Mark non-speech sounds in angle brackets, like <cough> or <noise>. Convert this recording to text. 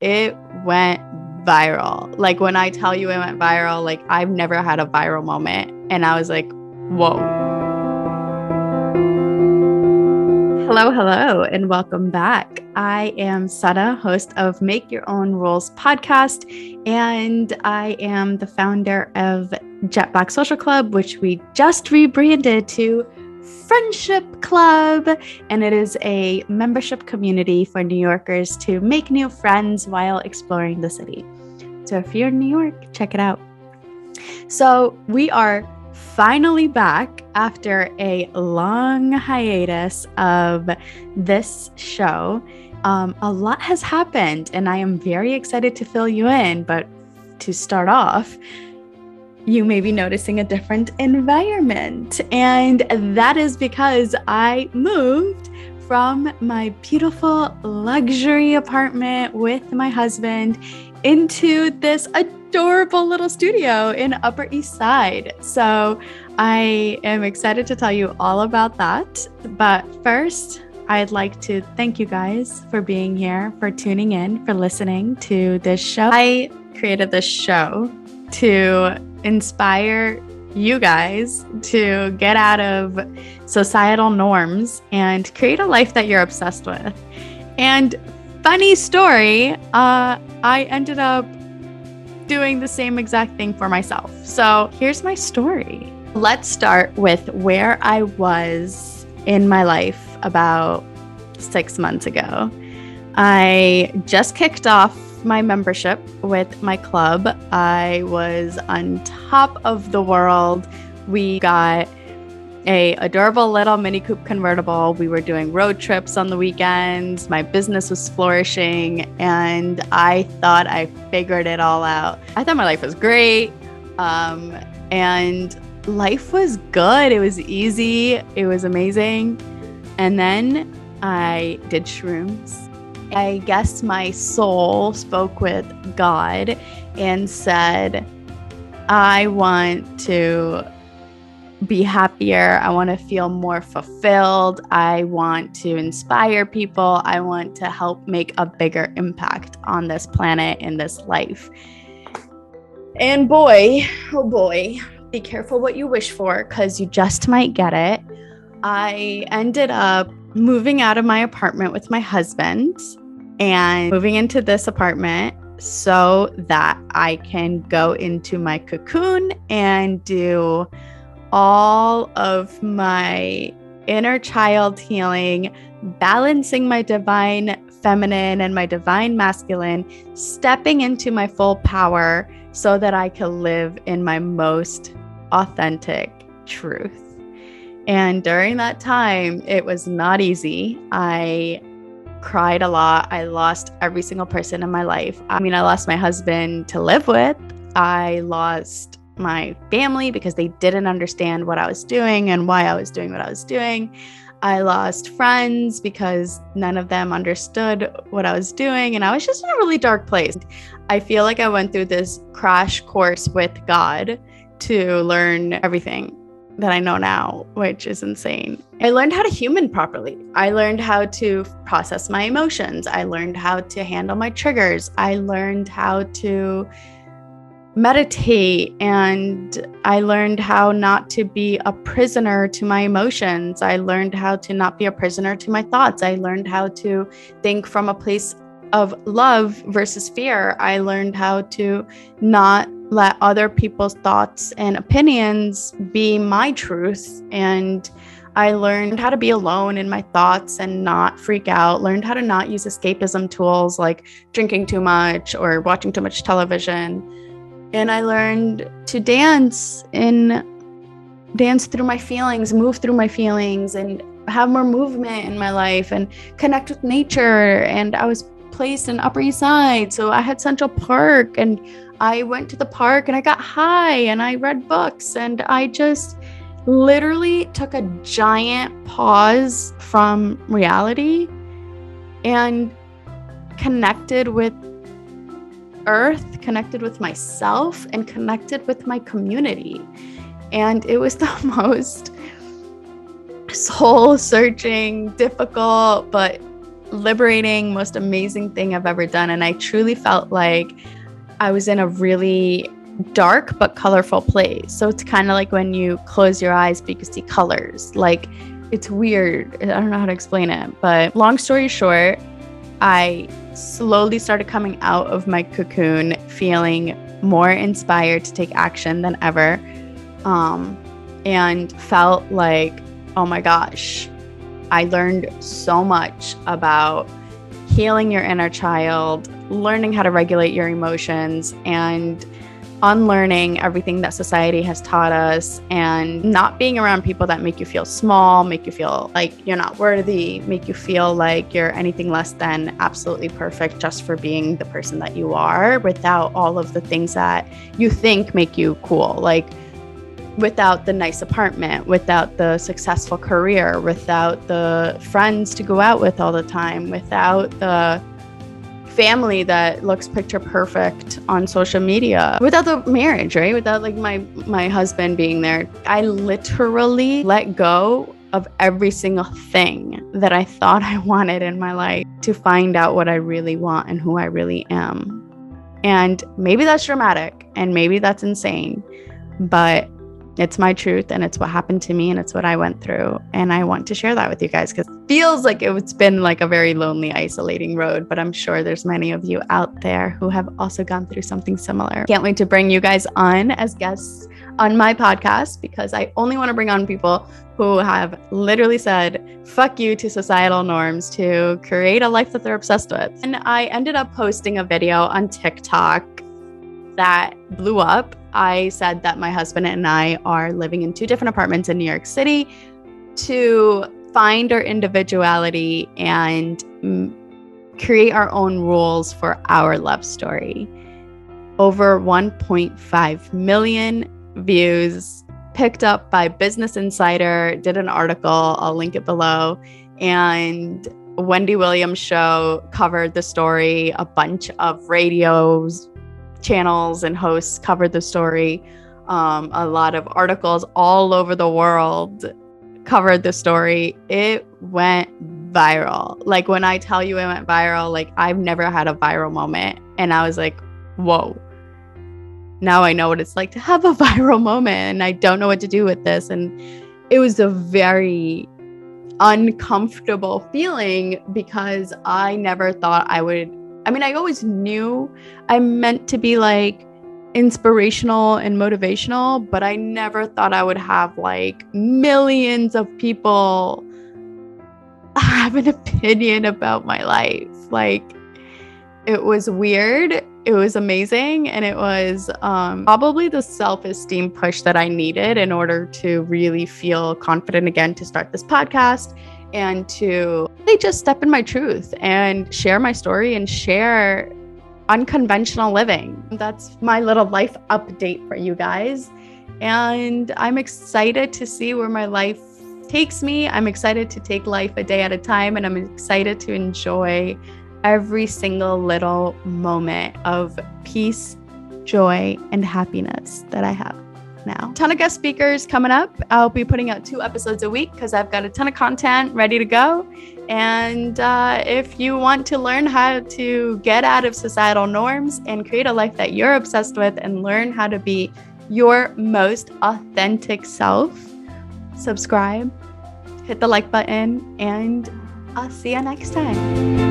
it went viral. Like when I tell you it went viral, like I've never had a viral moment. And I was like, whoa. Hello, hello, and welcome back. I am Sana, host of Make Your Own Rules podcast, and I am the founder of Jet Black Social Club, which we just rebranded to Friendship Club, and it is a membership community for New Yorkers to make new friends while exploring the city. So if you're in New York, check it out. So we are finally back after a long hiatus of this show. Um, a lot has happened, and I am very excited to fill you in. But to start off, you may be noticing a different environment. And that is because I moved from my beautiful luxury apartment with my husband into this adorable little studio in Upper East Side. So I am excited to tell you all about that. But first, I'd like to thank you guys for being here, for tuning in, for listening to this show. I created this show to inspire you guys to get out of societal norms and create a life that you're obsessed with. And funny story, uh, I ended up doing the same exact thing for myself. So here's my story. Let's start with where I was in my life about six months ago. I just kicked off my membership with my club. I was on top of the world. We got a adorable little mini coupe convertible. We were doing road trips on the weekends. My business was flourishing and I thought I figured it all out. I thought my life was great. Um, and life was good. It was easy. It was amazing. And then I did shrooms I guess my soul spoke with God and said, I want to be happier. I want to feel more fulfilled. I want to inspire people. I want to help make a bigger impact on this planet in this life. And boy, oh boy, be careful what you wish for because you just might get it. I ended up moving out of my apartment with my husband and moving into this apartment so that I can go into my cocoon and do all of my inner child healing, balancing my divine feminine and my divine masculine, stepping into my full power so that I can live in my most authentic truth. And during that time, it was not easy. I cried a lot. I lost every single person in my life. I mean, I lost my husband to live with. I lost my family because they didn't understand what I was doing and why I was doing what I was doing. I lost friends because none of them understood what I was doing. And I was just in a really dark place. I feel like I went through this crash course with God to learn everything that I know now, which is insane. I learned how to human properly. I learned how to process my emotions. I learned how to handle my triggers. I learned how to meditate and I learned how not to be a prisoner to my emotions. I learned how to not be a prisoner to my thoughts. I learned how to think from a place of love versus fear. I learned how to not let other people's thoughts and opinions be my truth. And I learned how to be alone in my thoughts and not freak out, learned how to not use escapism tools like drinking too much or watching too much television. And I learned to dance and dance through my feelings, move through my feelings, and have more movement in my life and connect with nature. And I was placed in Upper East Side. So I had Central Park and I went to the park and I got high and I read books and I just literally took a giant pause from reality and connected with earth, connected with myself, and connected with my community. And it was <laughs> the most soul searching, difficult, but liberating, most amazing thing I've ever done. And I truly felt like I was in a really dark but colorful place. So it's kind of like when you close your eyes, but you can see colors. Like it's weird. I don't know how to explain it. But long story short, I slowly started coming out of my cocoon feeling more inspired to take action than ever. Um, and felt like, oh my gosh, I learned so much about healing your inner child, learning how to regulate your emotions, and unlearning everything that society has taught us and not being around people that make you feel small, make you feel like you're not worthy, make you feel like you're anything less than absolutely perfect just for being the person that you are without all of the things that you think make you cool. Like, without the nice apartment, without the successful career, without the friends to go out with all the time, without the family that looks picture perfect on social media without the marriage right? Without like my my husband being there. I literally let go of every single thing that i thought <laughs> i wanted in my life to find out what i really want and who i really am. And maybe that's dramatic and maybe that's insane but it's my truth and it's what happened to me and it's what I went through. And I want to share that with you guys because it feels like it's been like a very lonely, isolating road. But I'm sure there's many of you out there who have also gone through something similar. Can't wait to bring you guys on as guests on my podcast because I only want to bring on people who have literally said, fuck you to societal norms to create a life that they're obsessed with. And I ended up posting a video on TikTok that blew up I said that my husband and I are living in two different apartments in New York City to find our individuality and create our own rules for our love story. Over 1.5 million views picked up by Business Insider, did an article, I'll link it below. And Wendy Williams show covered the story, a bunch of radios, channels and hosts covered the story. Um, a lot of articles all over the world covered the story. It went viral. Like when I tell you it went viral, like I've never had a viral moment. And I was like, whoa. Now I know what it's like to have a <laughs> viral moment and I don't know what to do with this. And it was a very uncomfortable feeling because I never thought I would I mean, I always knew I meant to be like inspirational and motivational, but I never thought I would have like millions of people <laughs> have an opinion about my life. Like, it was weird. It was amazing. And it was um, probably the self esteem push that I needed in order to really feel confident again to start this podcast and to really just step in my truth and share my story and share unconventional living. That's my little life update for you guys. And I'm excited to see where my life takes me. I'm excited to take life a day at a time, and I'm excited to enjoy every single little moment of peace, joy, and happiness that I have now. Ton of guest speakers coming up. I'll be putting out two episodes a week because I've got a ton of content ready to go. And uh, if you want to learn how to get out of societal norms and create a life that you're obsessed with and learn how to be your most authentic self, subscribe, hit the like button, and I'll see you next time.